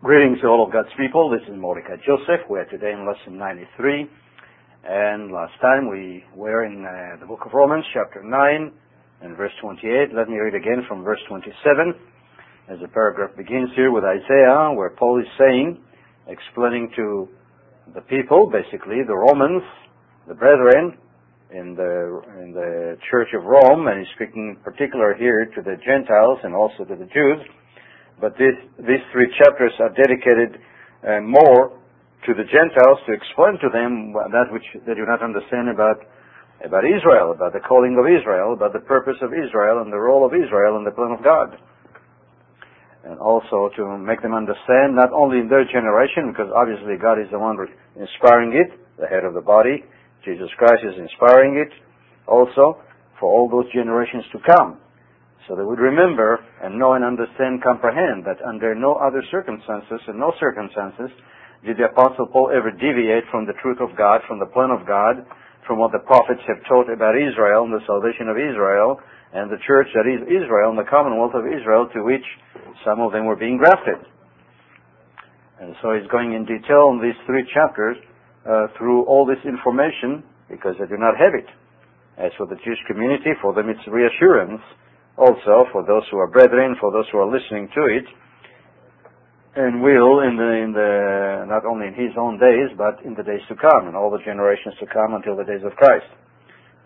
Greetings to all of God's people. This is Mordecai Joseph. We are today in lesson 93. And last time we were in uh, the book of Romans, chapter 9 and verse 28. Let me read again from verse 27 as the paragraph begins here with Isaiah, where Paul is saying, explaining to the people, basically the Romans, the brethren in the, in the church of Rome, and he's speaking in particular here to the Gentiles and also to the Jews these three chapters are dedicated uh, more to the Gentiles to explain to them that which they do not understand about about Israel, about the calling of Israel, about the purpose of Israel and the role of Israel in the plan of God. And also to make them understand not only in their generation, because obviously God is the one inspiring it, the head of the body, Jesus Christ is inspiring it, also for all those generations to come. So they would remember and know and understand, comprehend that under no other circumstances, in no circumstances, did the Apostle Paul ever deviate from the truth of God, from the plan of God, from what the prophets have taught about Israel and the salvation of Israel, and the church that is Israel and the commonwealth of Israel to which some of them were being grafted. And so he's going in detail in these three chapters uh, through all this information because they do not have it. As for the Jewish community, for them it's reassurance also for those who are brethren, for those who are listening to it, and will in the, in the, not only in his own days, but in the days to come, and all the generations to come until the days of Christ.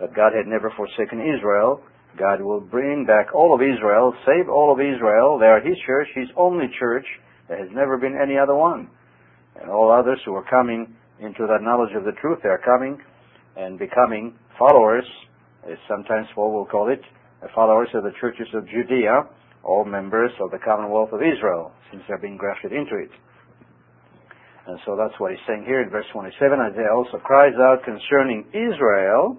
That God had never forsaken Israel. God will bring back all of Israel, save all of Israel. They are his church, his only church. There has never been any other one. And all others who are coming into that knowledge of the truth, they are coming and becoming followers, as sometimes Paul will call it, followers of the churches of Judea, all members of the commonwealth of Israel, since they're being grafted into it. And so that's what he's saying here in verse 27. Isaiah also cries out concerning Israel,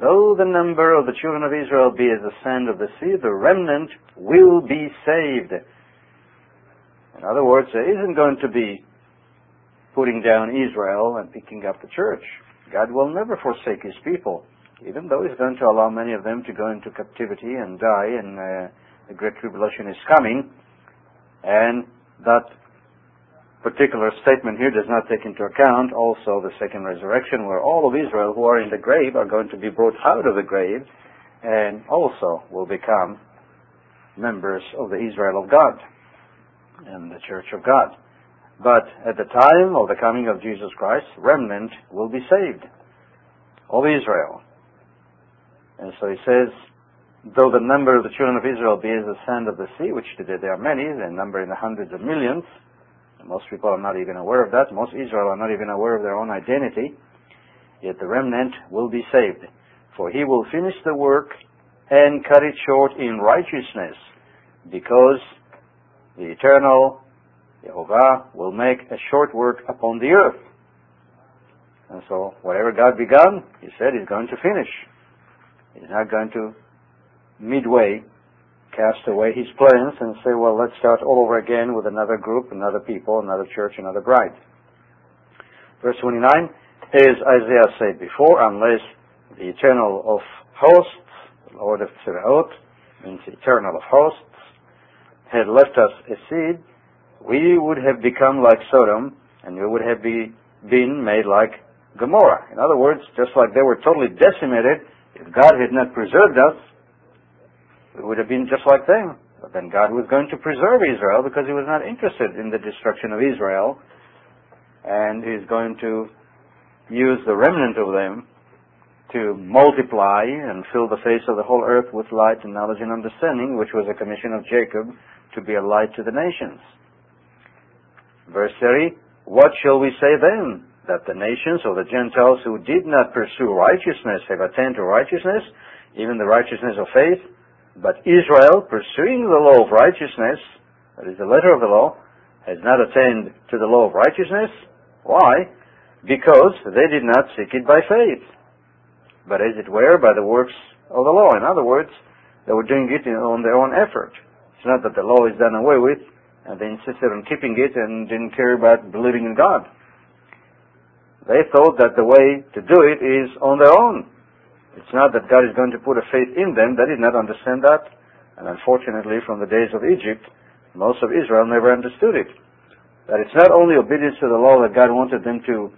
though the number of the children of Israel be as the sand of the sea, the remnant will be saved. In other words, there isn't going to be putting down Israel and picking up the church. God will never forsake his people even though he's going to allow many of them to go into captivity and die, and uh, the Great Tribulation is coming, and that particular statement here does not take into account also the second resurrection, where all of Israel who are in the grave are going to be brought out of the grave, and also will become members of the Israel of God and the Church of God. But at the time of the coming of Jesus Christ, remnant will be saved of Israel. And so he says, though the number of the children of Israel be as the sand of the sea, which today there are many, they number in the hundreds of millions, most people are not even aware of that. Most Israel are not even aware of their own identity. Yet the remnant will be saved. For he will finish the work and cut it short in righteousness, because the eternal Jehovah will make a short work upon the earth. And so, whatever God begun, he said he's going to finish. He's not going to midway cast away his plans and say, well, let's start all over again with another group, another people, another church, another bride. Verse 29, as Isaiah said before, unless the eternal of hosts, the Lord of Tzevaot, means eternal of hosts, had left us a seed, we would have become like Sodom, and we would have be, been made like Gomorrah. In other words, just like they were totally decimated, if God had not preserved us, we would have been just like them. But then God was going to preserve Israel because he was not interested in the destruction of Israel. And he's going to use the remnant of them to multiply and fill the face of the whole earth with light and knowledge and understanding, which was a commission of Jacob to be a light to the nations. Verse 30, what shall we say then? That the nations or the Gentiles who did not pursue righteousness have attained to righteousness, even the righteousness of faith, but Israel, pursuing the law of righteousness, that is the letter of the law, has not attained to the law of righteousness. Why? Because they did not seek it by faith, but as it were by the works of the law. In other words, they were doing it on their own effort. It's not that the law is done away with, and they insisted on keeping it and didn't care about believing in God. They thought that the way to do it is on their own. It's not that God is going to put a faith in them. They did not understand that. And unfortunately, from the days of Egypt, Most of Israel never understood it. That it's not only obedience to the law that God wanted them to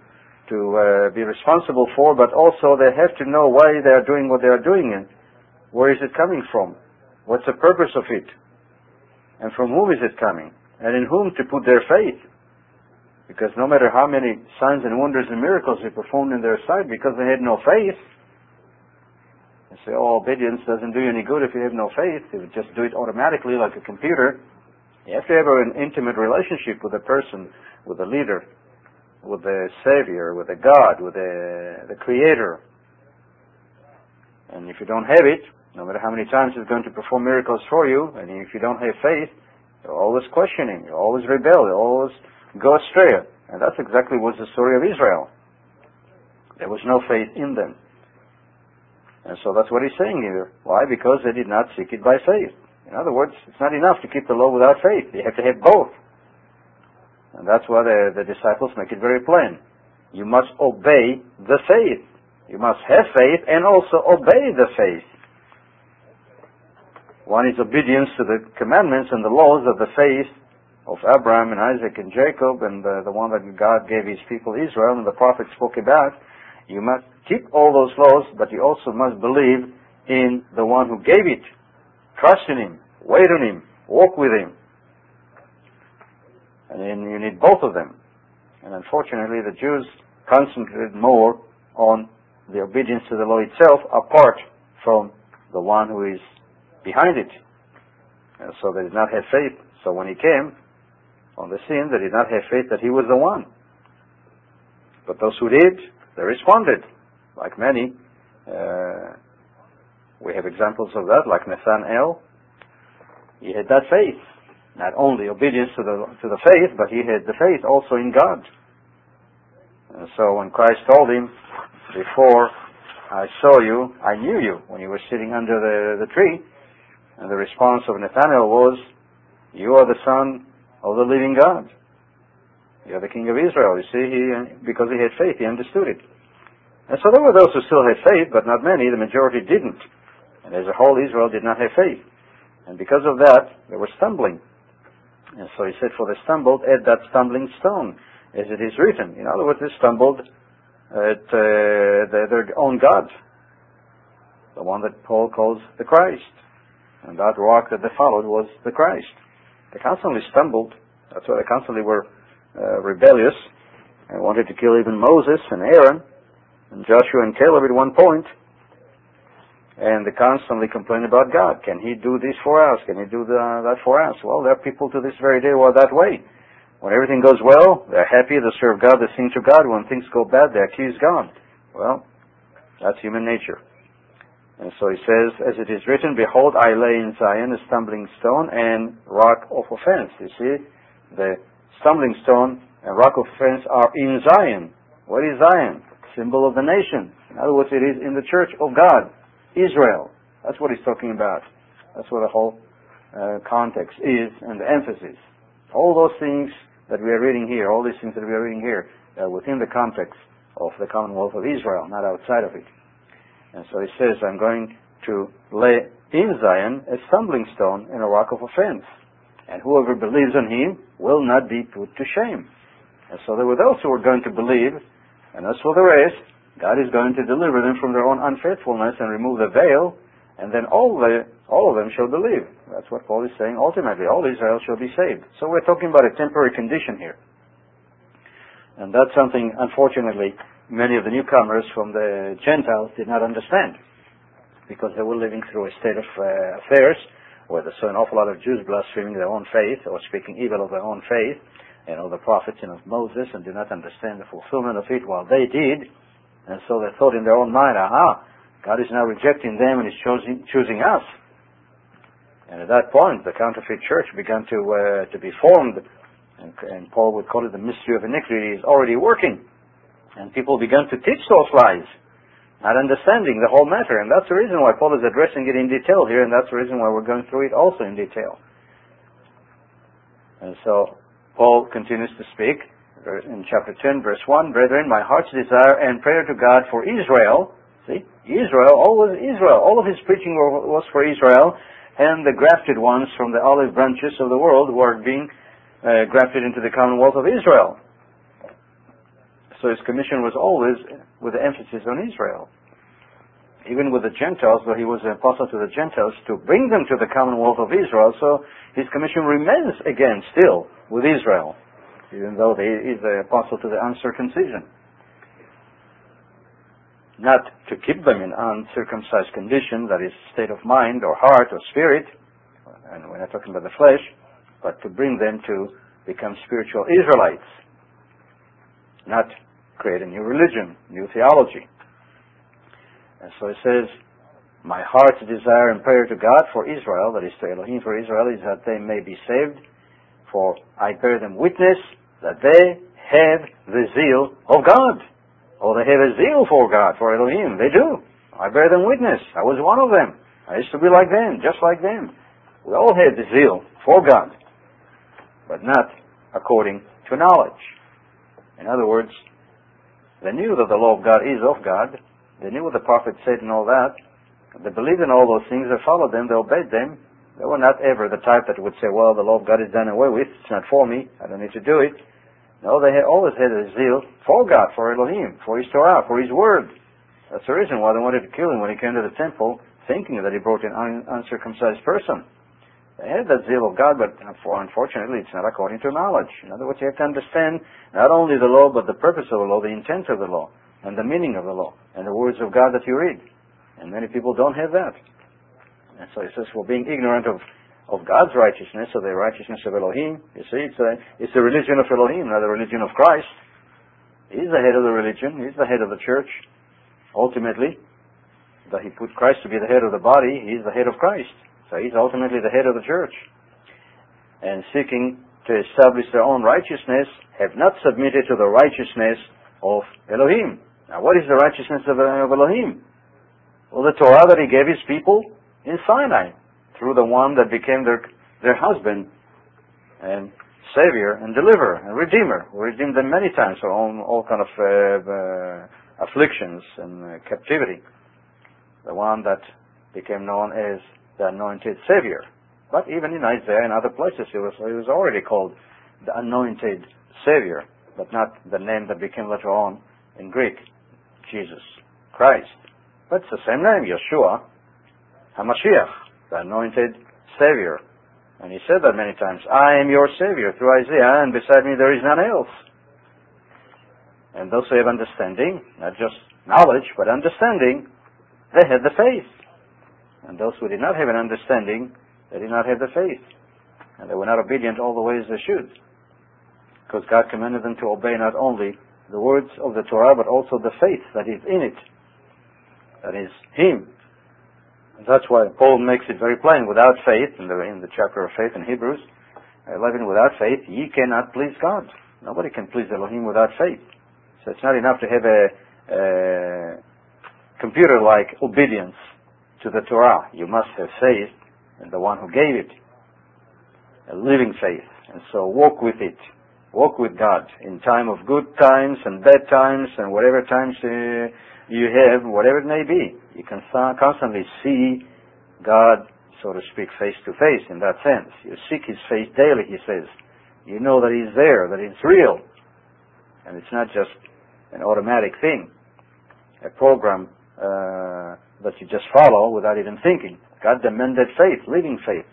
to uh, be responsible for, but also they have to know why they are doing what they are doing and where is it coming from? What's the purpose of it? And from whom is it coming? And in whom to put their faith? Because no matter how many signs and wonders and miracles they performed in their sight, because they had no faith, they say, oh, obedience doesn't do you any good if you have no faith. You just do it automatically like a computer. You have to have an intimate relationship with a person, with a leader, with a Savior, with a God, with the, the Creator. And if you don't have it, no matter how many times He's going to perform miracles for you, and if you don't have faith, you're always questioning, you're always rebel, you always go astray. And that's exactly what's the story of Israel. There was no faith in them. And so that's what he's saying here. Why? Because they did not seek it by faith. In other words, it's not enough to keep the law without faith. You have to have both. And that's why the, the disciples make it very plain. You must obey the faith. You must have faith and also obey the faith. One is obedience to the commandments and the laws of the faith of Abraham and Isaac and Jacob and the, the one that God gave his people Israel and the prophet spoke about. You must keep all those laws, but you also must believe in the one who gave it. Trust in him, wait on him, walk with him. And then you need both of them. And unfortunately, the Jews concentrated more on the obedience to the law itself apart from the one who is behind it. And so they did not have faith. So when he came, on the scene that did not have faith that he was the one. But those who did, they responded, like many. Uh, we have examples of that, like Nathanael. He had that faith, not only obedience to the to the faith, but he had the faith also in God. And so when Christ told him, "Before I saw you, I knew you," when you were sitting under the the tree, and the response of Nathanael was, "You are the Son of the living God. You're the King of Israel. You see, he, because he had faith, he understood it. And so there were those who still had faith, but not many. The majority didn't. And as a whole, Israel did not have faith. And because of that, they were stumbling. And so he said, For they stumbled at that stumbling stone, as it is written. In other words, they stumbled at uh, their, their own God, the one that Paul calls the Christ. And that rock that they followed was the Christ. They constantly stumbled. That's why they constantly were uh, rebellious and wanted to kill even Moses and Aaron and Joshua and Caleb at one point. And they constantly complained about God. Can He do this for us? Can He do the, that for us? Well, there are people to this very day who are that way. When everything goes well, they're happy, they serve God, they sing to God. When things go bad, they accuse God. Well, that's human nature. And so he says, as it is written, Behold, I lay in Zion a stumbling stone and rock of offense. You see, the stumbling stone and rock of offense are in Zion. What is Zion? Symbol of the nation. In other words, it is in the church of God, Israel. That's what he's talking about. That's what the whole uh, context is and the emphasis. All those things that we are reading here, all these things that we are reading here, are within the context of the Commonwealth of Israel, not outside of it. And so he says, I'm going to lay in Zion a stumbling stone and a rock of offense. And whoever believes on him will not be put to shame. And so there were those who were going to believe, and as for the rest, God is going to deliver them from their own unfaithfulness and remove the veil, and then all the all of them shall believe. That's what Paul is saying. Ultimately, all Israel shall be saved. So we're talking about a temporary condition here. And that's something, unfortunately, many of the newcomers from the Gentiles did not understand because they were living through a state of uh, affairs where they saw an awful lot of Jews blaspheming their own faith or speaking evil of their own faith and of the prophets and of Moses and did not understand the fulfillment of it while they did. And so they thought in their own mind, aha, God is now rejecting them and is choosing, choosing us. And at that point, the counterfeit church began to, uh, to be formed and, and Paul would call it the mystery of iniquity is already working. And people began to teach those lies, not understanding the whole matter. And that's the reason why Paul is addressing it in detail here, and that's the reason why we're going through it also in detail. And so Paul continues to speak in chapter 10, verse 1, Brethren, my heart's desire and prayer to God for Israel, see, Israel, always Israel, all of his preaching was for Israel, and the grafted ones from the olive branches of the world who are being uh, grafted into the commonwealth of Israel. So his commission was always with the emphasis on Israel. Even with the Gentiles, though he was an apostle to the Gentiles, to bring them to the commonwealth of Israel, so his commission remains again still with Israel, even though he is the apostle to the uncircumcision. Not to keep them in uncircumcised condition, that is, state of mind or heart or spirit, and we're not talking about the flesh, but to bring them to become spiritual Israelites, not create a new religion, new theology. And so it says, My heart's desire and prayer to God for Israel, that is to Elohim for Israel, is that they may be saved, for I bear them witness that they have the zeal of God. Or they have a zeal for God, for Elohim. They do. I bear them witness. I was one of them. I used to be like them, just like them. We all had the zeal for God, but not according to knowledge. In other words, they knew that the law of God is of God. They knew what the prophet said and all that. They believed in all those things. They followed them. They obeyed them. They were not ever the type that would say, well, the law of God is done away with. It's not for me. I don't need to do it. No, they had always had a zeal for God, for Elohim, for His Torah, for His Word. That's the reason why they wanted to kill him when he came to the temple, thinking that he brought an un- uncircumcised person. They had that zeal of God, but unfortunately, it's not according to knowledge. In other words, you have to understand not only the law, but the purpose of the law, the intent of the law, and the meaning of the law, and the words of God that you read. And many people don't have that. And so he says, well, being ignorant of, of God's righteousness, of the righteousness of Elohim, you see, it's, a, it's the religion of Elohim, not the religion of Christ. He's the head of the religion. He's the head of the church. Ultimately, that he put Christ to be the head of the body, he's the head of Christ. So he's ultimately the head of the church. And seeking to establish their own righteousness, have not submitted to the righteousness of Elohim. Now, what is the righteousness of, of Elohim? Well, the Torah that he gave his people in Sinai, through the one that became their, their husband and Savior and Deliverer and Redeemer, who redeemed them many times from all, all kind of uh, uh, afflictions and uh, captivity. The one that became known as the anointed Savior. But even in Isaiah and other places, he was, he was already called the anointed Savior, but not the name that became later on in Greek, Jesus Christ. But it's the same name, Yeshua, HaMashiach, the anointed Savior. And he said that many times, I am your Savior through Isaiah, and beside me there is none else. And those who have understanding, not just knowledge, but understanding, they had the faith. And those who did not have an understanding, they did not have the faith. And they were not obedient all the ways they should. Because God commanded them to obey not only the words of the Torah, but also the faith that is in it. That is Him. And that's why Paul makes it very plain. Without faith, in the, in the chapter of faith in Hebrews 11, without faith, ye cannot please God. Nobody can please Elohim without faith. So it's not enough to have a, a computer-like obedience to the Torah. You must have faith in the one who gave it. A living faith. And so walk with it. Walk with God in time of good times and bad times and whatever times uh, you have, whatever it may be. You can constantly see God, so to speak, face to face in that sense. You seek His face daily, He says. You know that He's there, that He's real. And it's not just an automatic thing, a program uh, that you just follow without even thinking. God demanded faith, living faith.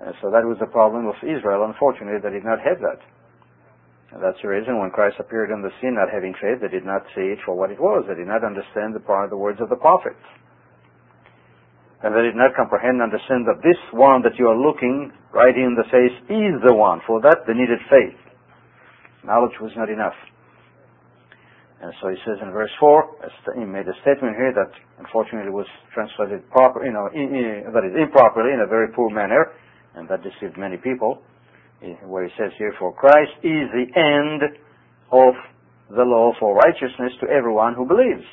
And so that was the problem of Israel. Unfortunately, they did not have that. And that's the reason when Christ appeared on the scene, not having faith, they did not see it for what it was. They did not understand the part of the words of the prophets. And they did not comprehend and understand that this one that you are looking right in the face is the one. For that, they needed faith. Knowledge was not enough. And so he says in verse 4, he made a statement here that unfortunately was translated proper, you know, that is improperly in a very poor manner, and that deceived many people, where he says here, for Christ is the end of the law for righteousness to everyone who believes.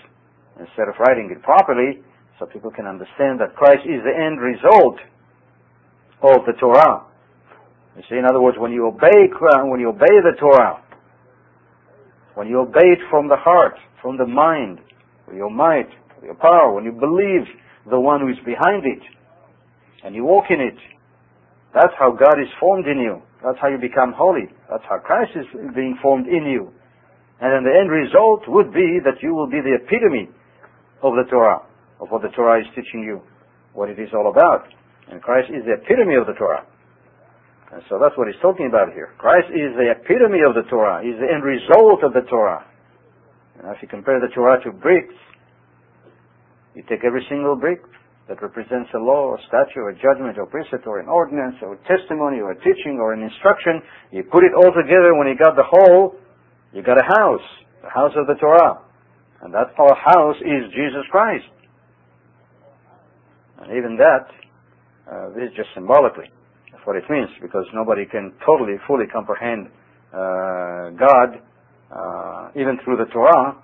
Instead of writing it properly, so people can understand that Christ is the end result of the Torah. You see, in other words, when you obey, when you obey the Torah, when you obey it from the heart, from the mind, with your might, with your power, when you believe the one who is behind it, and you walk in it. That's how God is formed in you. That's how you become holy. That's how Christ is being formed in you. And then the end result would be that you will be the epitome of the Torah, of what the Torah is teaching you, what it is all about. And Christ is the epitome of the Torah. And so that's what he's talking about here. Christ is the epitome of the Torah. He's the end result of the Torah. And if you compare the Torah to bricks, you take every single brick that represents a law or statute or judgment or precept or an ordinance or testimony or a teaching or an instruction, you put it all together when you got the whole, you got a house, the house of the Torah. And that our house is Jesus Christ. And even that, uh, is just symbolically. What it means, because nobody can totally, fully comprehend uh, God, uh, even through the Torah,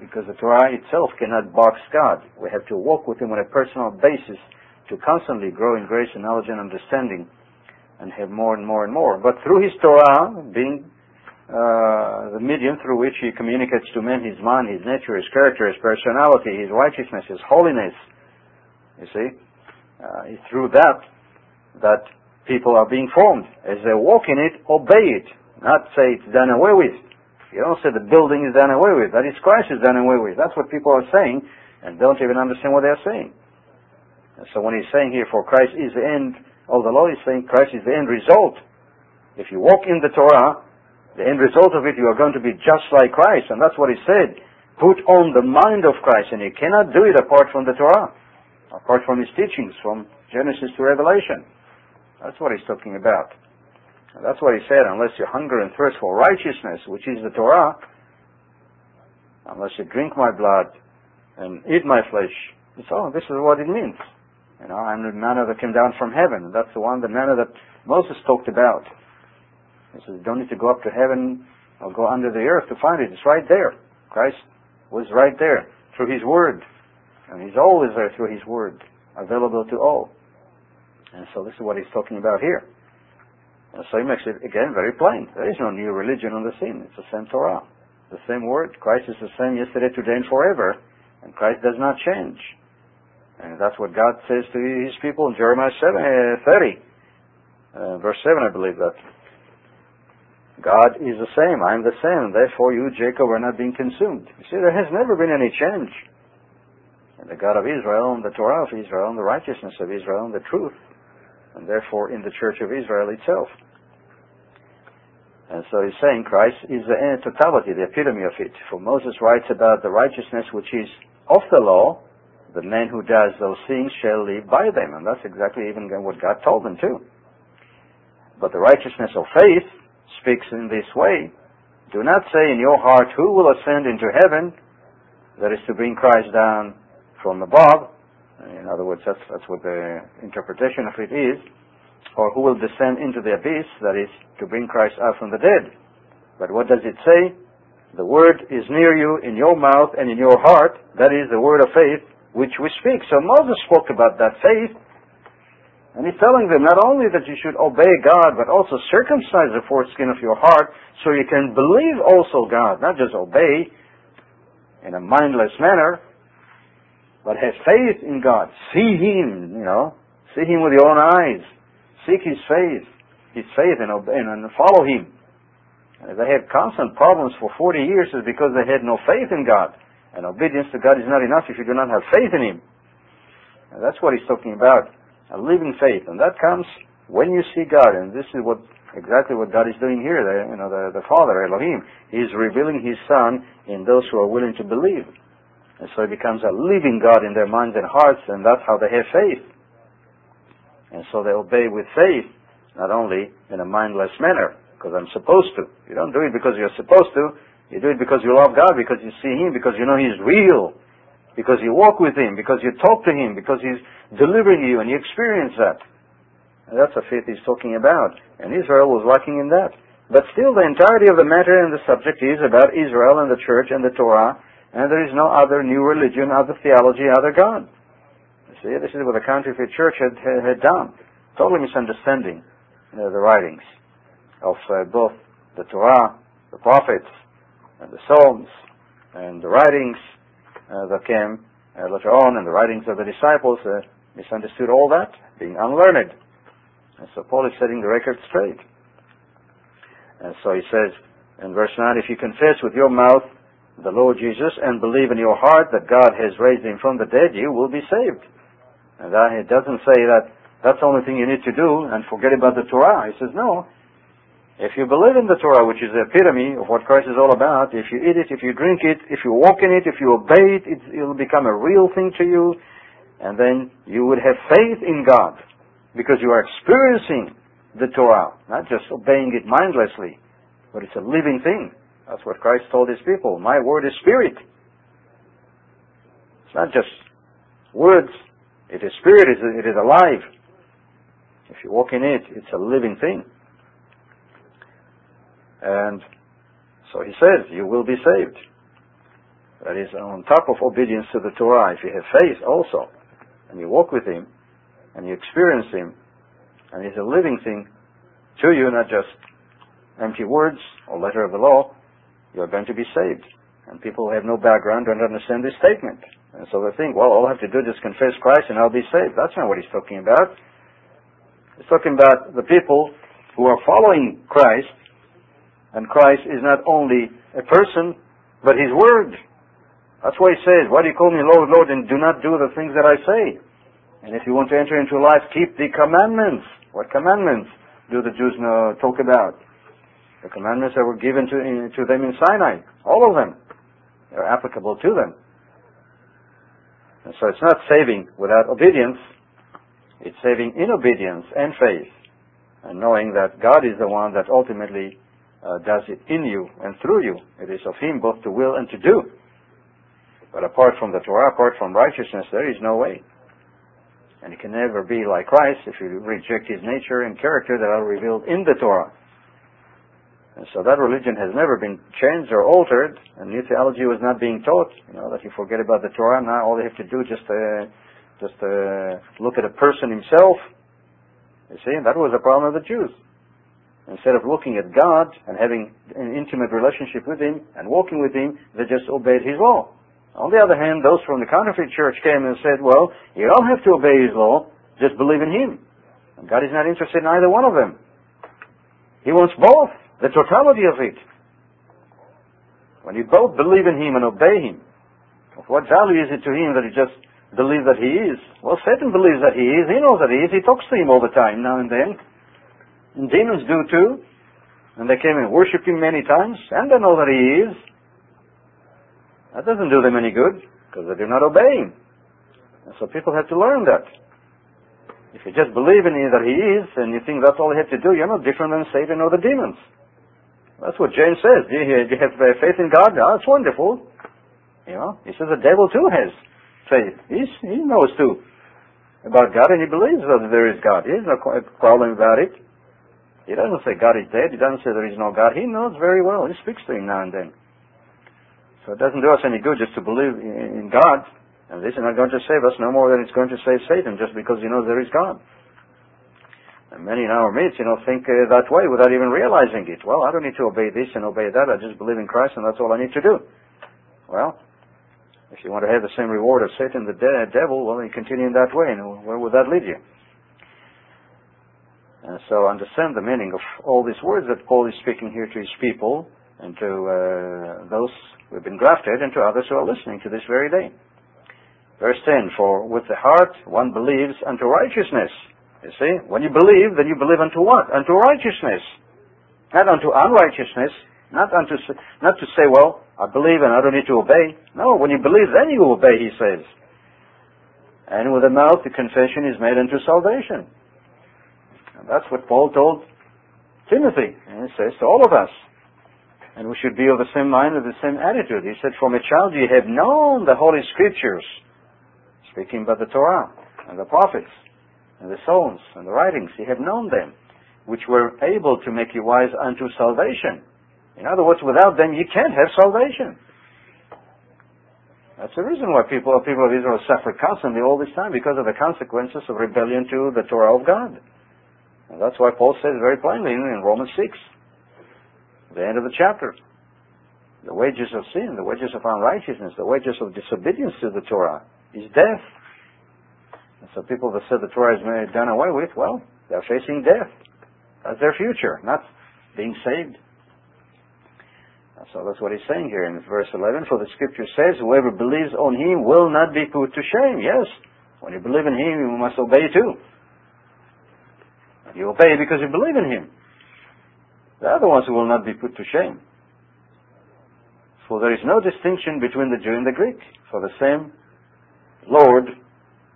because the Torah itself cannot box God. We have to walk with Him on a personal basis to constantly grow in grace and knowledge and understanding and have more and more and more. But through His Torah, being uh, the medium through which He communicates to men His mind, His nature, His character, His personality, His righteousness, His holiness, you see, uh, it's through that that people are being formed. As they walk in it, obey it, not say it's done away with. You don't say the building is done away with. That is Christ is done away with. That's what people are saying and don't even understand what they're saying. And so when he's saying here, for Christ is the end of the law, he's saying Christ is the end result. If you walk in the Torah, the end result of it, you are going to be just like Christ. And that's what he said. Put on the mind of Christ. And you cannot do it apart from the Torah, apart from his teachings from Genesis to Revelation. That's what he's talking about. That's what he said, unless you hunger and thirst for righteousness, which is the Torah, unless you drink my blood and eat my flesh, it's all, this is what it means. You know, I'm the manna that came down from heaven. That's the one, the manna that Moses talked about. He says, you don't need to go up to heaven or go under the earth to find it. It's right there. Christ was right there through His Word. And He's always there through His Word, available to all. And so this is what He's talking about here. And so he makes it again very plain. There is no new religion on the scene. It's the same Torah. The same word. Christ is the same yesterday, today, and forever. And Christ does not change. And that's what God says to his people in Jeremiah 7, uh, 30. Uh, verse 7, I believe that. God is the same. I am the same. Therefore you, Jacob, are not being consumed. You see, there has never been any change. And the God of Israel and the Torah of Israel and the righteousness of Israel and the truth and therefore in the Church of Israel itself. And so he's saying Christ is the totality, the epitome of it. For Moses writes about the righteousness which is of the law, the man who does those things shall live by them. And that's exactly even what God told them too. But the righteousness of faith speaks in this way. Do not say in your heart, who will ascend into heaven? That is to bring Christ down from above. In other words, that's, what the interpretation of it is. Or who will descend into the abyss, that is, to bring Christ out from the dead. But what does it say? The word is near you, in your mouth and in your heart. That is the word of faith which we speak. So Moses spoke about that faith. And he's telling them not only that you should obey God, but also circumcise the foreskin of your heart so you can believe also God, not just obey in a mindless manner, but have faith in God. See Him, you know. See Him with your own eyes. Seek His faith, His faith, and, obey, and follow Him. And they had constant problems for 40 years is because they had no faith in God. And obedience to God is not enough if you do not have faith in Him. And that's what He's talking about. A living faith. And that comes when you see God. And this is what exactly what God is doing here. The, you know, the, the Father, Elohim, is revealing His Son in those who are willing to believe. And so he becomes a living God in their minds and hearts, and that's how they have faith. And so they obey with faith, not only in a mindless manner, because I'm supposed to. You don't do it because you're supposed to. You do it because you love God, because you see Him, because you know He's real, because you walk with Him, because you talk to Him, because He's delivering you and you experience that. And that's the faith He's talking about. And Israel was lacking in that. But still, the entirety of the matter and the subject is about Israel and the church and the Torah and there is no other new religion, other theology, other God. You see, this is what the counterfeit church had, had done. Totally misunderstanding uh, the writings of uh, both the Torah, the prophets, and the Psalms, and the writings uh, that came uh, later on, and the writings of the disciples, uh, misunderstood all that, being unlearned. And so Paul is setting the record straight. And so he says in verse 9, if you confess with your mouth the Lord Jesus and believe in your heart that God has raised him from the dead, you will be saved. And that, it doesn't say that that's the only thing you need to do and forget about the Torah. He says, no. If you believe in the Torah, which is the epitome of what Christ is all about, if you eat it, if you drink it, if you walk in it, if you obey it, it will become a real thing to you, and then you would have faith in God because you are experiencing the Torah, not just obeying it mindlessly, but it's a living thing. That's what Christ told his people. My word is spirit. It's not just words. It is spirit. It is alive. If you walk in it, it's a living thing. And so he says, you will be saved. That is on top of obedience to the Torah. If you have faith also, and you walk with him, and you experience him, and he's a living thing to you, not just empty words or letter of the law, you're going to be saved. And people who have no background don't understand this statement. And so they think, well, all I have to do is confess Christ and I'll be saved. That's not what he's talking about. He's talking about the people who are following Christ, and Christ is not only a person, but his word. That's why he says, Why do you call me Lord, Lord, and do not do the things that I say? And if you want to enter into life, keep the commandments. What commandments do the Jews know, talk about? The commandments that were given to, to them in Sinai. All of them. They're applicable to them. And so it's not saving without obedience. It's saving in obedience and faith. And knowing that God is the one that ultimately uh, does it in you and through you. It is of Him both to will and to do. But apart from the Torah, apart from righteousness, there is no way. And it can never be like Christ if you reject his nature and character that are revealed in the Torah. And so that religion has never been changed or altered, and new theology was not being taught. You know that you forget about the Torah. Now all they have to do just uh, just uh, look at a person himself. You see, that was the problem of the Jews. Instead of looking at God and having an intimate relationship with Him and walking with Him, they just obeyed His law. On the other hand, those from the counterfeit church came and said, well, you don't have to obey his law, just believe in him. And God is not interested in either one of them. He wants both, the totality of it. When you both believe in him and obey him, of what value is it to him that you just believe that he is? Well, Satan believes that he is. He knows that he is. He talks to him all the time, now and then. And demons do too. And they came and worship him many times, and they know that he is. That doesn't do them any good because they do not obey Him. And so people have to learn that. If you just believe in Him that He is and you think that's all you have to do, you're no different than Satan or the demons. That's what James says. Do you, do you have uh, faith in God? Ah, oh, that's wonderful. You know, he says the devil too has faith. He's, he knows too about God and he believes that there is God. He has no problem about it. He doesn't say God is dead. He doesn't say there is no God. He knows very well. He speaks to him now and then. So it doesn't do us any good just to believe in God. And this is not going to save us no more than it's going to save Satan just because he knows there is God. And many in our midst, you know, think uh, that way without even realizing it. Well, I don't need to obey this and obey that. I just believe in Christ and that's all I need to do. Well, if you want to have the same reward as Satan, the de- devil, well, you continue in that way. And where would that lead you? And so understand the meaning of all these words that Paul is speaking here to his people and to uh, those who have been grafted and to others who are listening to this very day. Verse 10, For with the heart one believes unto righteousness. You see, when you believe, then you believe unto what? Unto righteousness. Not unto unrighteousness. Not unto, not to say, well, I believe and I don't need to obey. No, when you believe, then you obey, he says. And with the mouth, the confession is made unto salvation. And that's what Paul told Timothy. And he says to all of us, and we should be of the same mind and the same attitude. He said, From a child you have known the Holy Scriptures, speaking about the Torah and the prophets and the songs and the writings. He had known them, which were able to make you wise unto salvation. In other words, without them you can't have salvation. That's the reason why people, people of Israel suffer constantly all this time because of the consequences of rebellion to the Torah of God. And that's why Paul says very plainly in Romans 6 the end of the chapter. The wages of sin, the wages of unrighteousness, the wages of disobedience to the Torah is death. And so people that said the Torah is done away with, well, they're facing death. That's their future, not being saved. So that's what he's saying here in verse 11. For the scripture says, whoever believes on him will not be put to shame. Yes, when you believe in him, you must obey too. You obey because you believe in him. The ones who will not be put to shame. For there is no distinction between the Jew and the Greek. For the same Lord,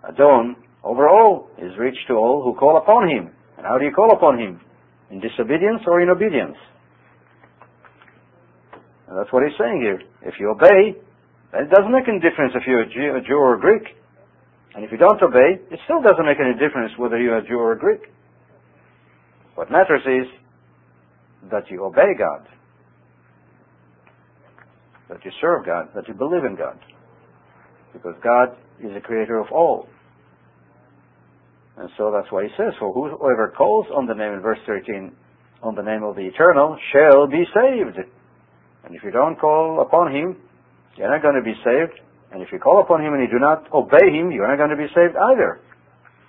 Adon, over all, is rich to all who call upon him. And how do you call upon him? In disobedience or in obedience? And that's what he's saying here. If you obey, then it doesn't make any difference if you're a Jew, a Jew or a Greek. And if you don't obey, it still doesn't make any difference whether you're a Jew or a Greek. What matters is that you obey God, that you serve God, that you believe in God. Because God is the creator of all. And so that's why he says, For whoever calls on the name, in verse 13, on the name of the eternal, shall be saved. And if you don't call upon him, you're not going to be saved. And if you call upon him and you do not obey him, you're not going to be saved either.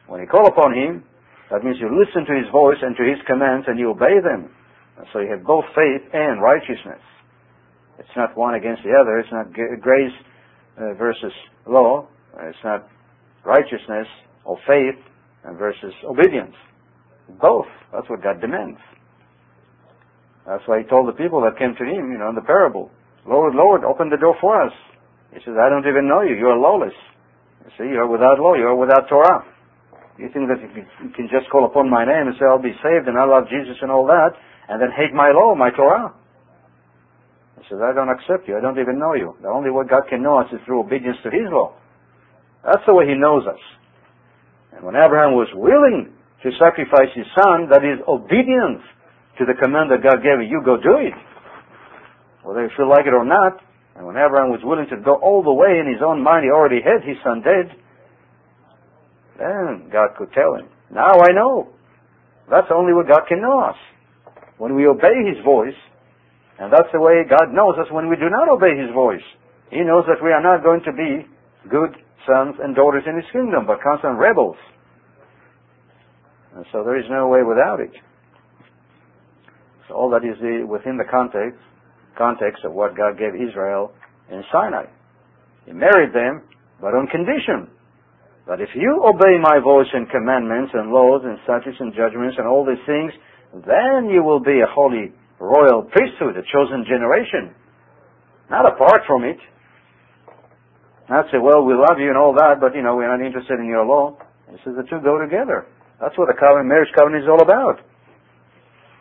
When you call upon him, that means you listen to his voice and to his commands and you obey them. And so you have both faith and righteousness. It's not one against the other. It's not grace uh, versus law. It's not righteousness or faith versus obedience. Both. That's what God demands. That's why he told the people that came to him, you know, in the parable, Lord, Lord, open the door for us. He says, I don't even know you. You're lawless. You see, you're without law. You're without Torah. You think that you can just call upon my name and say, I'll be saved and I love Jesus and all that, and then hate my law, my Torah. He says, I don't accept you. I don't even know you. The only way God can know us is through obedience to His law. That's the way He knows us. And when Abraham was willing to sacrifice his son, that is obedience to the command that God gave you, go do it. Whether you feel like it or not. And when Abraham was willing to go all the way in his own mind, he already had his son dead. Then God could tell him, now I know. That's only what God can know us. When we obey His voice, and that's the way God knows us when we do not obey His voice. He knows that we are not going to be good sons and daughters in His kingdom, but constant rebels. And so there is no way without it. So all that is within the context, context of what God gave Israel in Sinai. He married them, but on condition that if you obey my voice and commandments and laws and statutes and judgments and all these things, then you will be a holy royal priesthood, a chosen generation. Not apart from it. Not say, well, we love you and all that, but you know, we're not interested in your law. He says the two go together. That's what the covenant, marriage covenant is all about.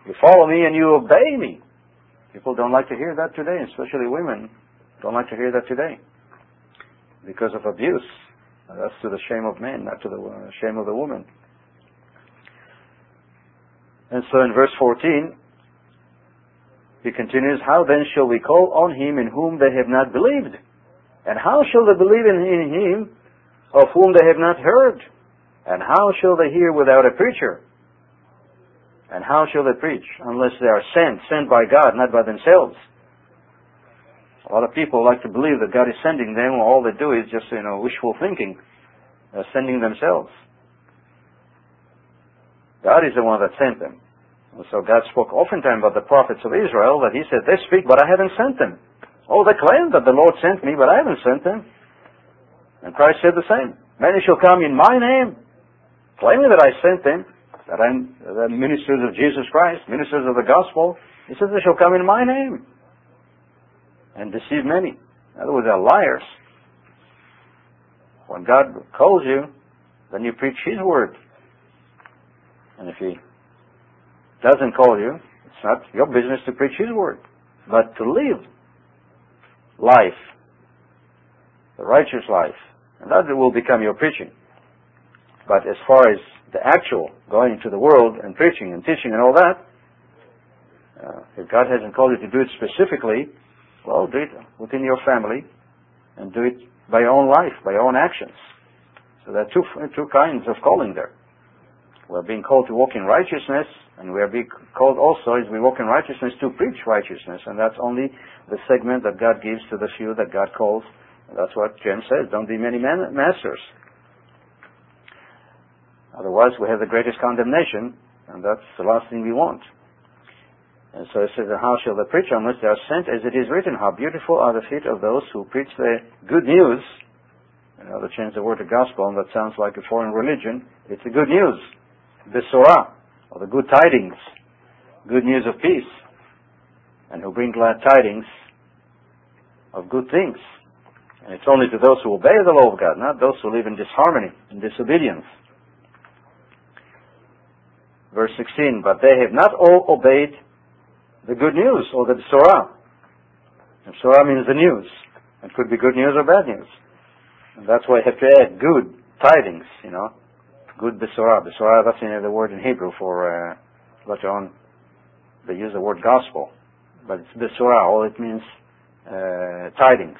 You follow me and you obey me. People don't like to hear that today, especially women don't like to hear that today because of abuse. That's to the shame of men, not to the uh, shame of the woman. And so in verse 14, he continues, How then shall we call on him in whom they have not believed? And how shall they believe in him of whom they have not heard? And how shall they hear without a preacher? And how shall they preach unless they are sent, sent by God, not by themselves? A lot of people like to believe that God is sending them, all they do is just, you know, wishful thinking. They're sending themselves. God is the one that sent them. And so God spoke oftentimes about the prophets of Israel that He said, they speak, but I haven't sent them. Oh, they claim that the Lord sent me, but I haven't sent them. And Christ said the same. Many shall come in my name, claiming that I sent them, that I'm the ministers of Jesus Christ, ministers of the gospel. He says they shall come in my name and deceive many. In other words, they're liars. When God calls you, then you preach His word. And if He doesn't call you, it's not your business to preach His word, but to live life, the righteous life. And that will become your preaching. But as far as the actual going into the world and preaching and teaching and all that, uh, if God hasn't called you to do it specifically, well, do it within your family and do it by your own life, by your own actions. So there are two, two kinds of calling there. We're being called to walk in righteousness, and we are being called also, as we walk in righteousness, to preach righteousness. And that's only the segment that God gives to the few that God calls. That's what James says. Don't be many masters. Otherwise, we have the greatest condemnation, and that's the last thing we want. And so it says, How shall they preach unless they are sent as it is written? How beautiful are the feet of those who preach the good news. You know, they change the word to gospel, and that sounds like a foreign religion. It's the good news. Besorah, or the good tidings. Good news of peace. And who bring glad tidings of good things. And it's only to those who obey the law of God, not those who live in disharmony and disobedience. Verse 16, but they have not all obeyed the good news or the Besorah. And Besorah means the news. It could be good news or bad news. And that's why I have to add good tidings, you know. Good Besorah. Besorah, that's the word in Hebrew for, uh, later on, they use the word gospel. But it's Besorah. All it means, uh, tidings.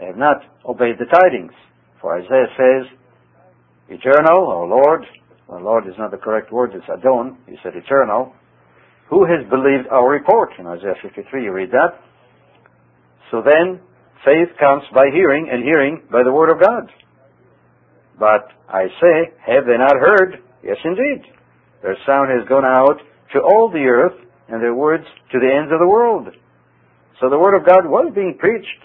They have not obeyed the tidings. For Isaiah says, eternal, or Lord, well, Lord is not the correct word, it's Adon. He said eternal. Who has believed our report? In Isaiah 53, you read that. So then, faith comes by hearing, and hearing by the word of God. But I say, have they not heard? Yes, indeed. Their sound has gone out to all the earth, and their words to the ends of the world. So the word of God was being preached.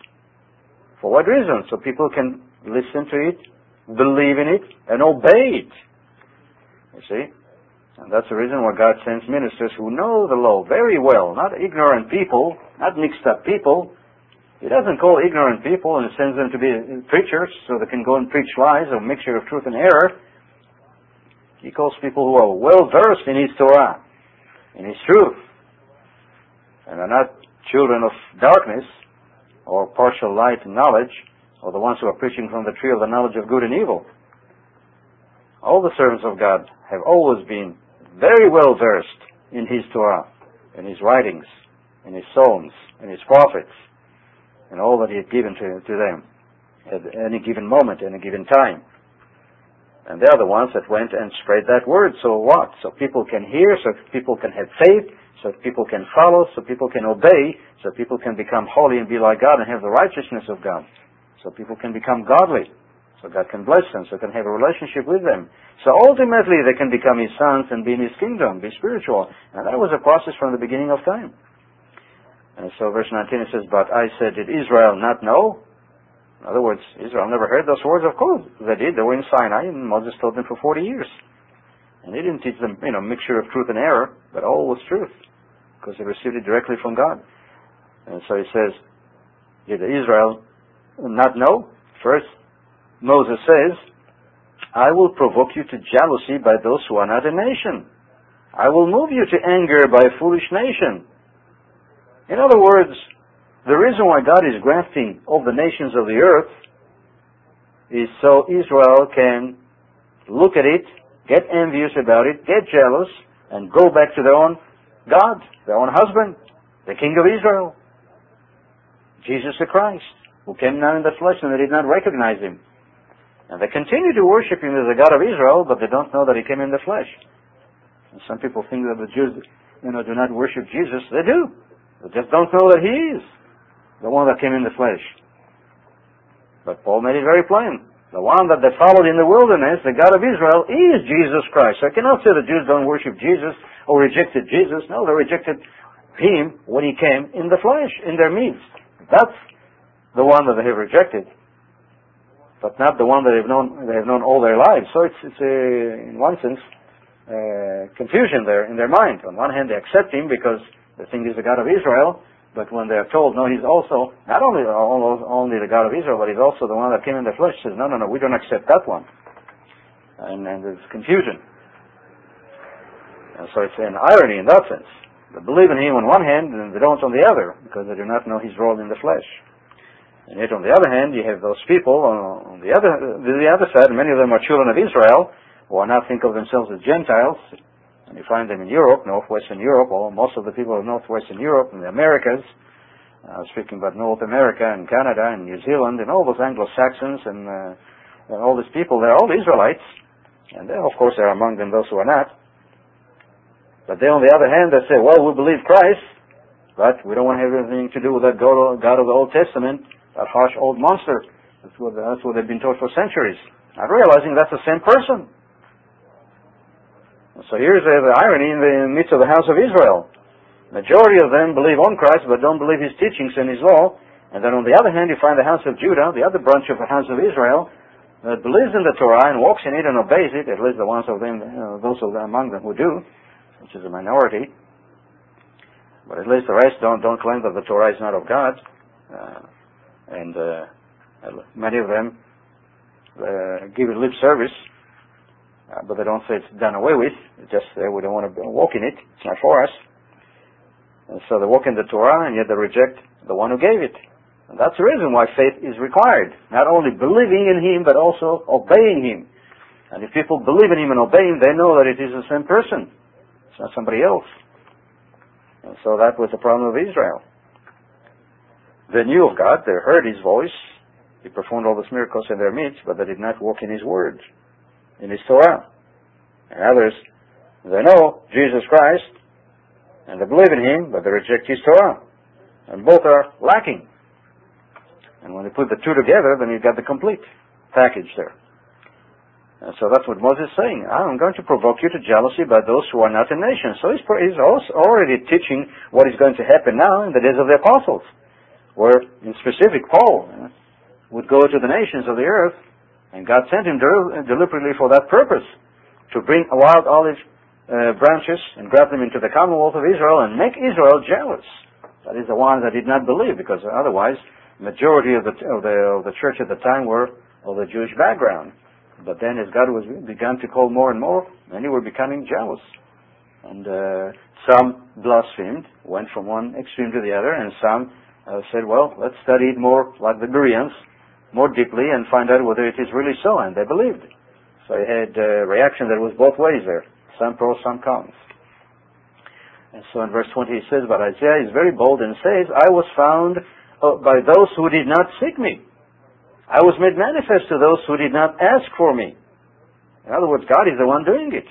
For what reason? So people can listen to it, believe in it, and obey it. You see? And that's the reason why God sends ministers who know the law very well, not ignorant people, not mixed up people. He doesn't call ignorant people and sends them to be preachers so they can go and preach lies, a mixture of truth and error. He calls people who are well versed in His Torah, in His truth, and are not children of darkness or partial light and knowledge, or the ones who are preaching from the tree of the knowledge of good and evil. All the servants of God have always been very well versed in his Torah, in his writings, in his Psalms, in his prophets, and all that he had given to, to them at any given moment, any given time. And they're the ones that went and spread that word. So what? So people can hear, so people can have faith, so people can follow, so people can obey, so people can become holy and be like God and have the righteousness of God. So people can become godly. So God can bless them, so can have a relationship with them. So ultimately they can become His sons and be in His kingdom, be spiritual. And that was a process from the beginning of time. And so verse 19 it says, But I said, did Israel not know? In other words, Israel never heard those words. Of course they did. They were in Sinai and Moses taught them for 40 years. And he didn't teach them, you know, mixture of truth and error, but all was truth. Because they received it directly from God. And so he says, did Israel not know? First, Moses says, I will provoke you to jealousy by those who are not a nation. I will move you to anger by a foolish nation. In other words, the reason why God is grafting all the nations of the earth is so Israel can look at it, get envious about it, get jealous, and go back to their own God, their own husband, the King of Israel, Jesus the Christ, who came down in the flesh and they did not recognize him. And they continue to worship him as the God of Israel, but they don't know that he came in the flesh. And some people think that the Jews, you know, do not worship Jesus. They do. They just don't know that he is the one that came in the flesh. But Paul made it very plain. The one that they followed in the wilderness, the God of Israel, is Jesus Christ. So I cannot say the Jews don't worship Jesus or rejected Jesus. No, they rejected him when he came in the flesh, in their midst. That's the one that they have rejected but not the one that they've known they have known all their lives. So it's it's a, in one sense uh, confusion there in their mind. On one hand, they accept him because they think he's the God of Israel, but when they're told, no, he's also not only only the God of Israel, but he's also the one that came in the flesh. Says, no, no, no, we don't accept that one, and, and there's confusion. And so it's an irony in that sense. They believe in him on one hand, and they don't on the other, because they do not know his role in the flesh. And yet, on the other hand, you have those people on, the other the other side. Many of them are children of Israel, who are not think of themselves as Gentiles. And you find them in Europe, northwestern Europe, or most of the people of northwestern Europe and the Americas. Uh, speaking about North America and Canada and New Zealand and all those Anglo-Saxons and, uh, and all these people, they're all Israelites. And of course, there are among them those who are not. But they, on the other hand, they say, well, we believe Christ, but we don't want to have anything to do with that God of the Old Testament that harsh old monster. That's what, that's what they've been taught for centuries. Not realizing that's the same person. So here's the, irony in the midst of the house of Israel. Majority of them believe on Christ but don't believe his teachings and his law. And then on the other hand, you find the house of Judah, the other branch of the house of Israel, that believes in the Torah and walks in it and obeys it, at least the ones of them, uh, those of them among them who do, which is a minority. But at least the rest don't don't claim that the Torah is not of God, uh, and uh, many of them uh, give it lip service, uh, but they don't say it's done away with. It's just uh, we don't want to walk in it. It's not for us. And so they walk in the Torah, and yet they reject the one who gave it. And that's the reason why faith is required. Not only believing in Him, but also obeying Him. And if people believe in Him and obey Him, they know that it is the same person. It's not somebody else. And so that was the problem of Israel. They knew of God, they heard His voice, He performed all these miracles in their midst, but they did not walk in His Word, in His Torah. And others, they know Jesus Christ, and they believe in Him, but they reject His Torah. And both are lacking. And when you put the two together, then you've got the complete package there. And so that's what Moses is saying. Ah, I'm going to provoke you to jealousy by those who are not a nation. So he's, he's already teaching what is going to happen now in the days of the apostles, where in specific Paul would go to the nations of the earth, and God sent him deliberately for that purpose, to bring wild olive uh, branches and grab them into the commonwealth of Israel and make Israel jealous. That is the ones that did not believe, because otherwise majority of the, of the, of the church at the time were of the Jewish background. But then as God was begun to call more and more, many were becoming jealous. And uh, some blasphemed, went from one extreme to the other, and some uh, said, well, let's study it more like the Bereans, more deeply, and find out whether it is really so. And they believed. So you had a reaction that was both ways there. Some pros, some cons. And so in verse 20 he says, but Isaiah is very bold and says, I was found uh, by those who did not seek me. I was made manifest to those who did not ask for me. In other words, God is the one doing it.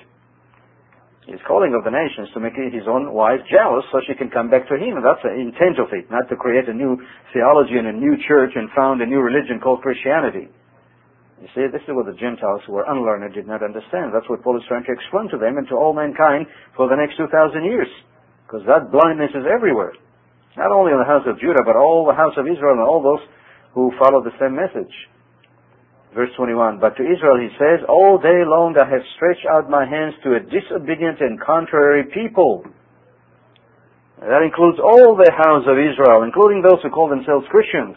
He's calling of the nations to make his own wife jealous so she can come back to him. And that's the intent of it, not to create a new theology and a new church and found a new religion called Christianity. You see, this is what the Gentiles who were unlearned did not understand. That's what Paul is trying to explain to them and to all mankind for the next 2,000 years. Because that blindness is everywhere. Not only in the house of Judah, but all the house of Israel and all those who follow the same message. Verse 21, But to Israel he says, All day long I have stretched out my hands to a disobedient and contrary people. That includes all the house of Israel, including those who call themselves Christians.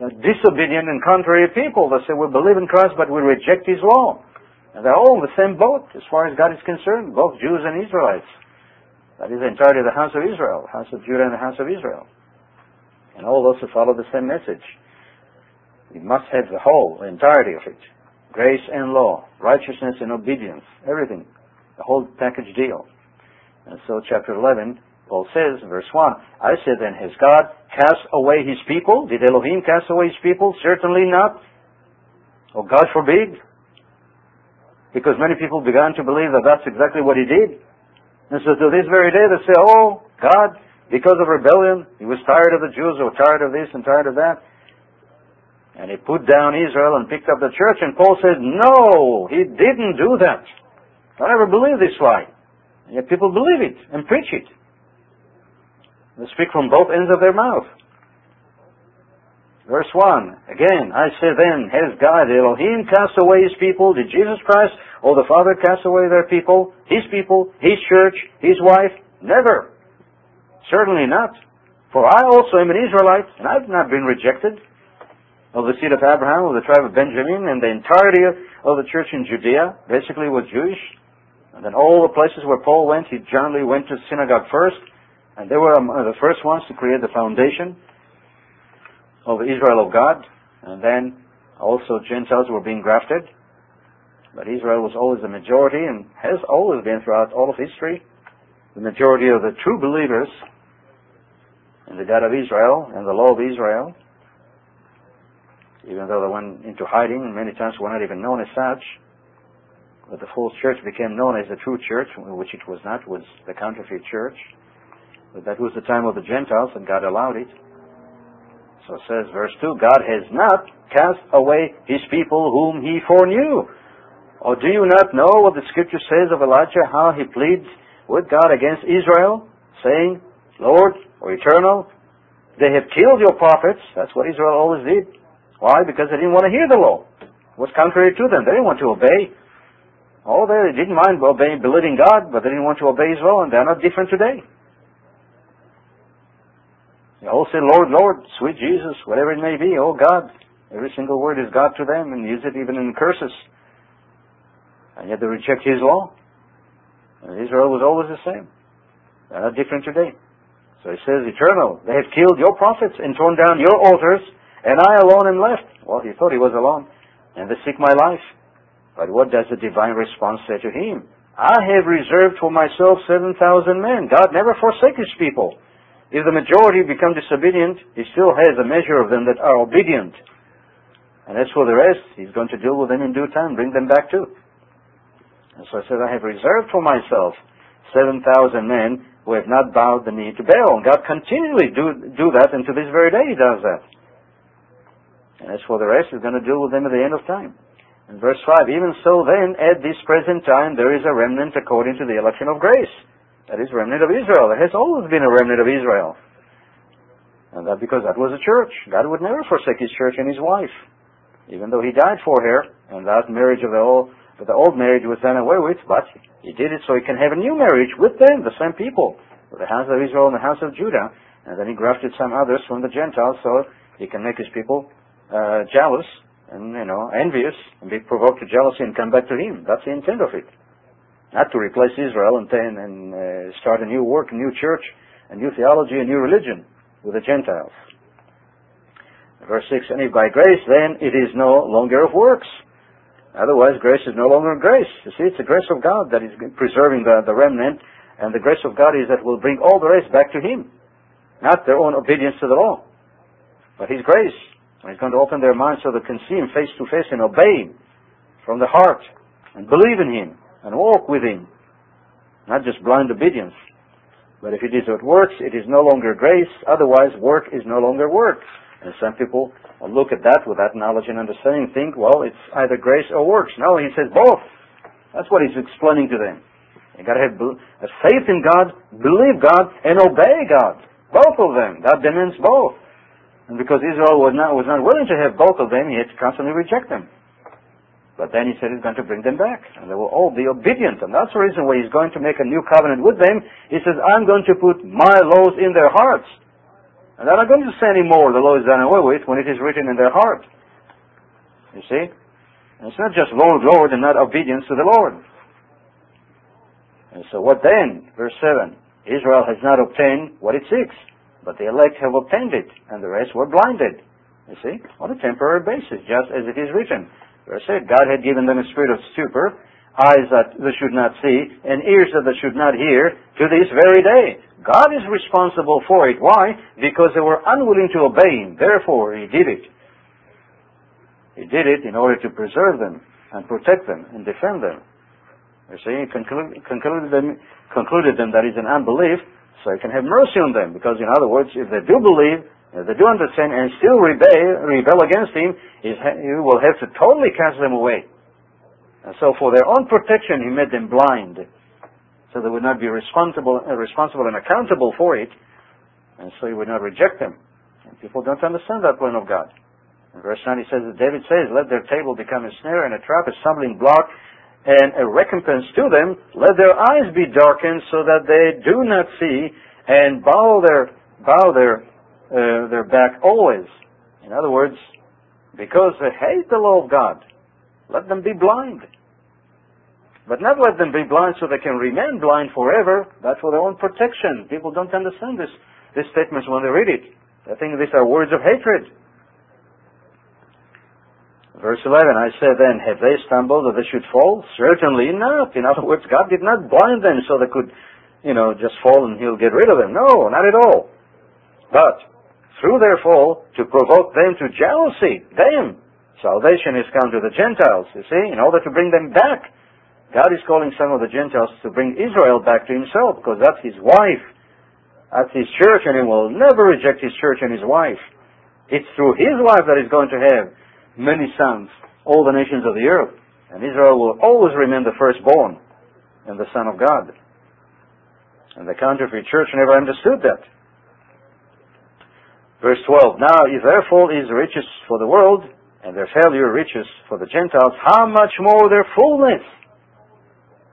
disobedient and contrary people that say we believe in Christ but we reject His law. And they're all in the same boat as far as God is concerned, both Jews and Israelites. That is of the house of Israel, house of Judah and the house of Israel. And all those who follow the same message. We must have the whole, the entirety of it. Grace and law, righteousness and obedience, everything. The whole package deal. And so chapter 11, Paul says, verse 1, I said then, has God cast away his people? Did Elohim cast away his people? Certainly not. Oh, God forbid. Because many people began to believe that that's exactly what he did. And so to this very day they say, oh, God, because of rebellion, he was tired of the Jews, or tired of this and tired of that. And he put down Israel and picked up the church, and Paul said, no, he didn't do that. I never believe this lie. And yet people believe it and preach it. They speak from both ends of their mouth. Verse 1, again, I say then, has God, Elohim, cast away his people? Did Jesus Christ or the Father cast away their people? His people? His church? His wife? Never. Certainly not. For I also am an Israelite, and I've not been rejected. Of the seed of Abraham, of the tribe of Benjamin, and the entirety of the church in Judea basically was Jewish. And then all the places where Paul went, he generally went to synagogue first, and they were among the first ones to create the foundation of Israel of God, and then also Gentiles were being grafted. But Israel was always the majority and has always been throughout all of history the majority of the true believers in the God of Israel and the law of Israel, even though they went into hiding many times were not even known as such. But the false church became known as the true church, which it was not, was the counterfeit church. But that was the time of the Gentiles and God allowed it. So it says, verse 2, God has not cast away his people whom he foreknew. Or do you not know what the scripture says of Elijah, how he pleads with God against Israel, saying, Lord, or eternal, they have killed your prophets. That's what Israel always did. Why? Because they didn't want to hear the law. It was contrary to them. They didn't want to obey. Oh, they didn't mind obeying, believing God, but they didn't want to obey His law, and they're not different today. They all say, Lord, Lord, sweet Jesus, whatever it may be, oh God. Every single word is God to them and use it even in curses. And yet they reject His law. And Israel was always the same. They're not different today. So he says, eternal. They have killed your prophets and torn down your altars, and I alone am left. Well, he thought he was alone. And they seek my life. But what does the divine response say to him? I have reserved for myself 7,000 men. God never forsakes his people. If the majority become disobedient, he still has a measure of them that are obedient. And as for the rest, he's going to deal with them in due time, bring them back too. And so I said, I have reserved for myself 7,000 men who have not bowed the knee to Baal. And God continually do, do that, and to this very day he does that. And as for the rest, he's going to deal with them at the end of time. In verse 5, even so then, at this present time, there is a remnant according to the election of grace. That is remnant of Israel. There has always been a remnant of Israel. And that because that was a church. God would never forsake his church and his wife. Even though he died for her, and that marriage of the old, the old marriage was done away with, but he did it so he can have a new marriage with them, the same people. The house of Israel and the house of Judah. And then he grafted some others from the Gentiles so he can make his people uh, jealous and, you know, envious and be provoked to jealousy and come back to him. That's the intent of it. Not to replace Israel and, and uh, start a new work, a new church, a new theology, a new religion with the Gentiles. Verse 6, and if by grace, then it is no longer of works. Otherwise, grace is no longer grace. You see, it's the grace of God that is preserving the, the remnant, and the grace of God is that will bring all the rest back to Him. Not their own obedience to the law, but His grace. And He's going to open their minds so they can see Him face to face and obey Him from the heart, and believe in Him, and walk with Him. Not just blind obedience. But if it is what works, it is no longer grace. Otherwise, work is no longer work. And some people look at that with that knowledge and understanding think, well, it's either grace or works. No, he says both. That's what he's explaining to them. You gotta have faith in God, believe God, and obey God. Both of them. That demands both. And because Israel was not, was not willing to have both of them, he had to constantly reject them. But then he said he's going to bring them back, and they will all be obedient. And that's the reason why he's going to make a new covenant with them. He says, I'm going to put my laws in their hearts. And they're not going to say anymore, the law is done away with, when it is written in their heart. You see? And it's not just Lord, Lord, and not obedience to the Lord. And so what then? Verse 7. Israel has not obtained what it seeks, but the elect have obtained it, and the rest were blinded. You see? On a temporary basis, just as it is written. Verse 8, God had given them a spirit of stupor, eyes that they should not see, and ears that they should not hear, to this very day. God is responsible for it. Why? Because they were unwilling to obey Him. Therefore, He did it. He did it in order to preserve them, and protect them, and defend them. You see, He concluded, concluded, them, concluded them that is an unbelief, so He can have mercy on them. Because, in other words, if they do believe, if they do understand and still rebel, rebel against him, he will have to totally cast them away. And so for their own protection, he made them blind. So they would not be responsible, uh, responsible and accountable for it. And so he would not reject them. And people don't understand that plan of God. In verse 9 he says, that David says, let their table become a snare and a trap, a stumbling block, and a recompense to them. Let their eyes be darkened so that they do not see and bow their, bow their uh, their back always. In other words, because they hate the law of God, let them be blind. But not let them be blind so they can remain blind forever. That's for their own protection. People don't understand this, these statements when they read it. They think these are words of hatred. Verse 11, I said then, have they stumbled that they should fall? Certainly not. In other words, God did not blind them so they could, you know, just fall and he'll get rid of them. No, not at all. But through their fall to provoke them to jealousy. Them. Salvation is come to the Gentiles, you see, in order to bring them back. God is calling some of the Gentiles to bring Israel back to himself because that's his wife. That's his church and he will never reject his church and his wife. It's through his wife that he's going to have many sons, all the nations of the earth. And Israel will always remain the firstborn and the Son of God. And the counterfeit church never understood that. Verse 12, Now if their therefore is riches for the world, and their failure riches for the Gentiles, how much more their fullness?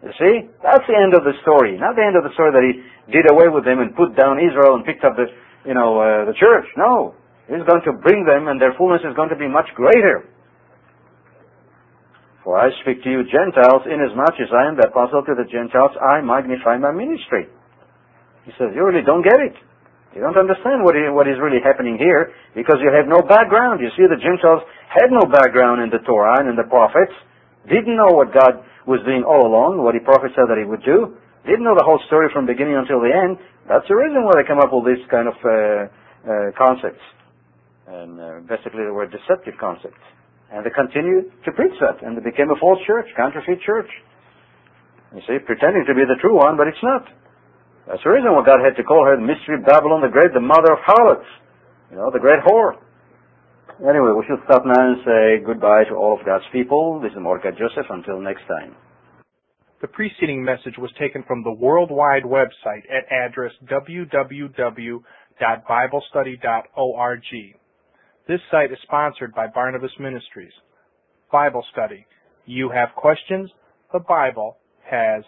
You see? That's the end of the story. Not the end of the story that he did away with them and put down Israel and picked up the, you know, uh, the church. No. He's going to bring them and their fullness is going to be much greater. For I speak to you Gentiles, inasmuch as I am the apostle to the Gentiles, I magnify my ministry. He says, you really don't get it. You don't understand what is, what is really happening here because you have no background. You see, the Gentiles had no background in the Torah and in the prophets, didn't know what God was doing all along, what he prophesied that he would do, didn't know the whole story from beginning until the end. That's the reason why they come up with these kind of uh, uh, concepts. And uh, basically they were deceptive concepts. And they continued to preach that, and they became a false church, counterfeit church. You see, pretending to be the true one, but it's not. That's the reason why God had to call her the mystery of Babylon the Great, the mother of harlots. You know, the great whore. Anyway, we should stop now and say goodbye to all of God's people. This is Mordecai Joseph. Until next time. The preceding message was taken from the worldwide website at address www.biblestudy.org. This site is sponsored by Barnabas Ministries. Bible study. You have questions? The Bible has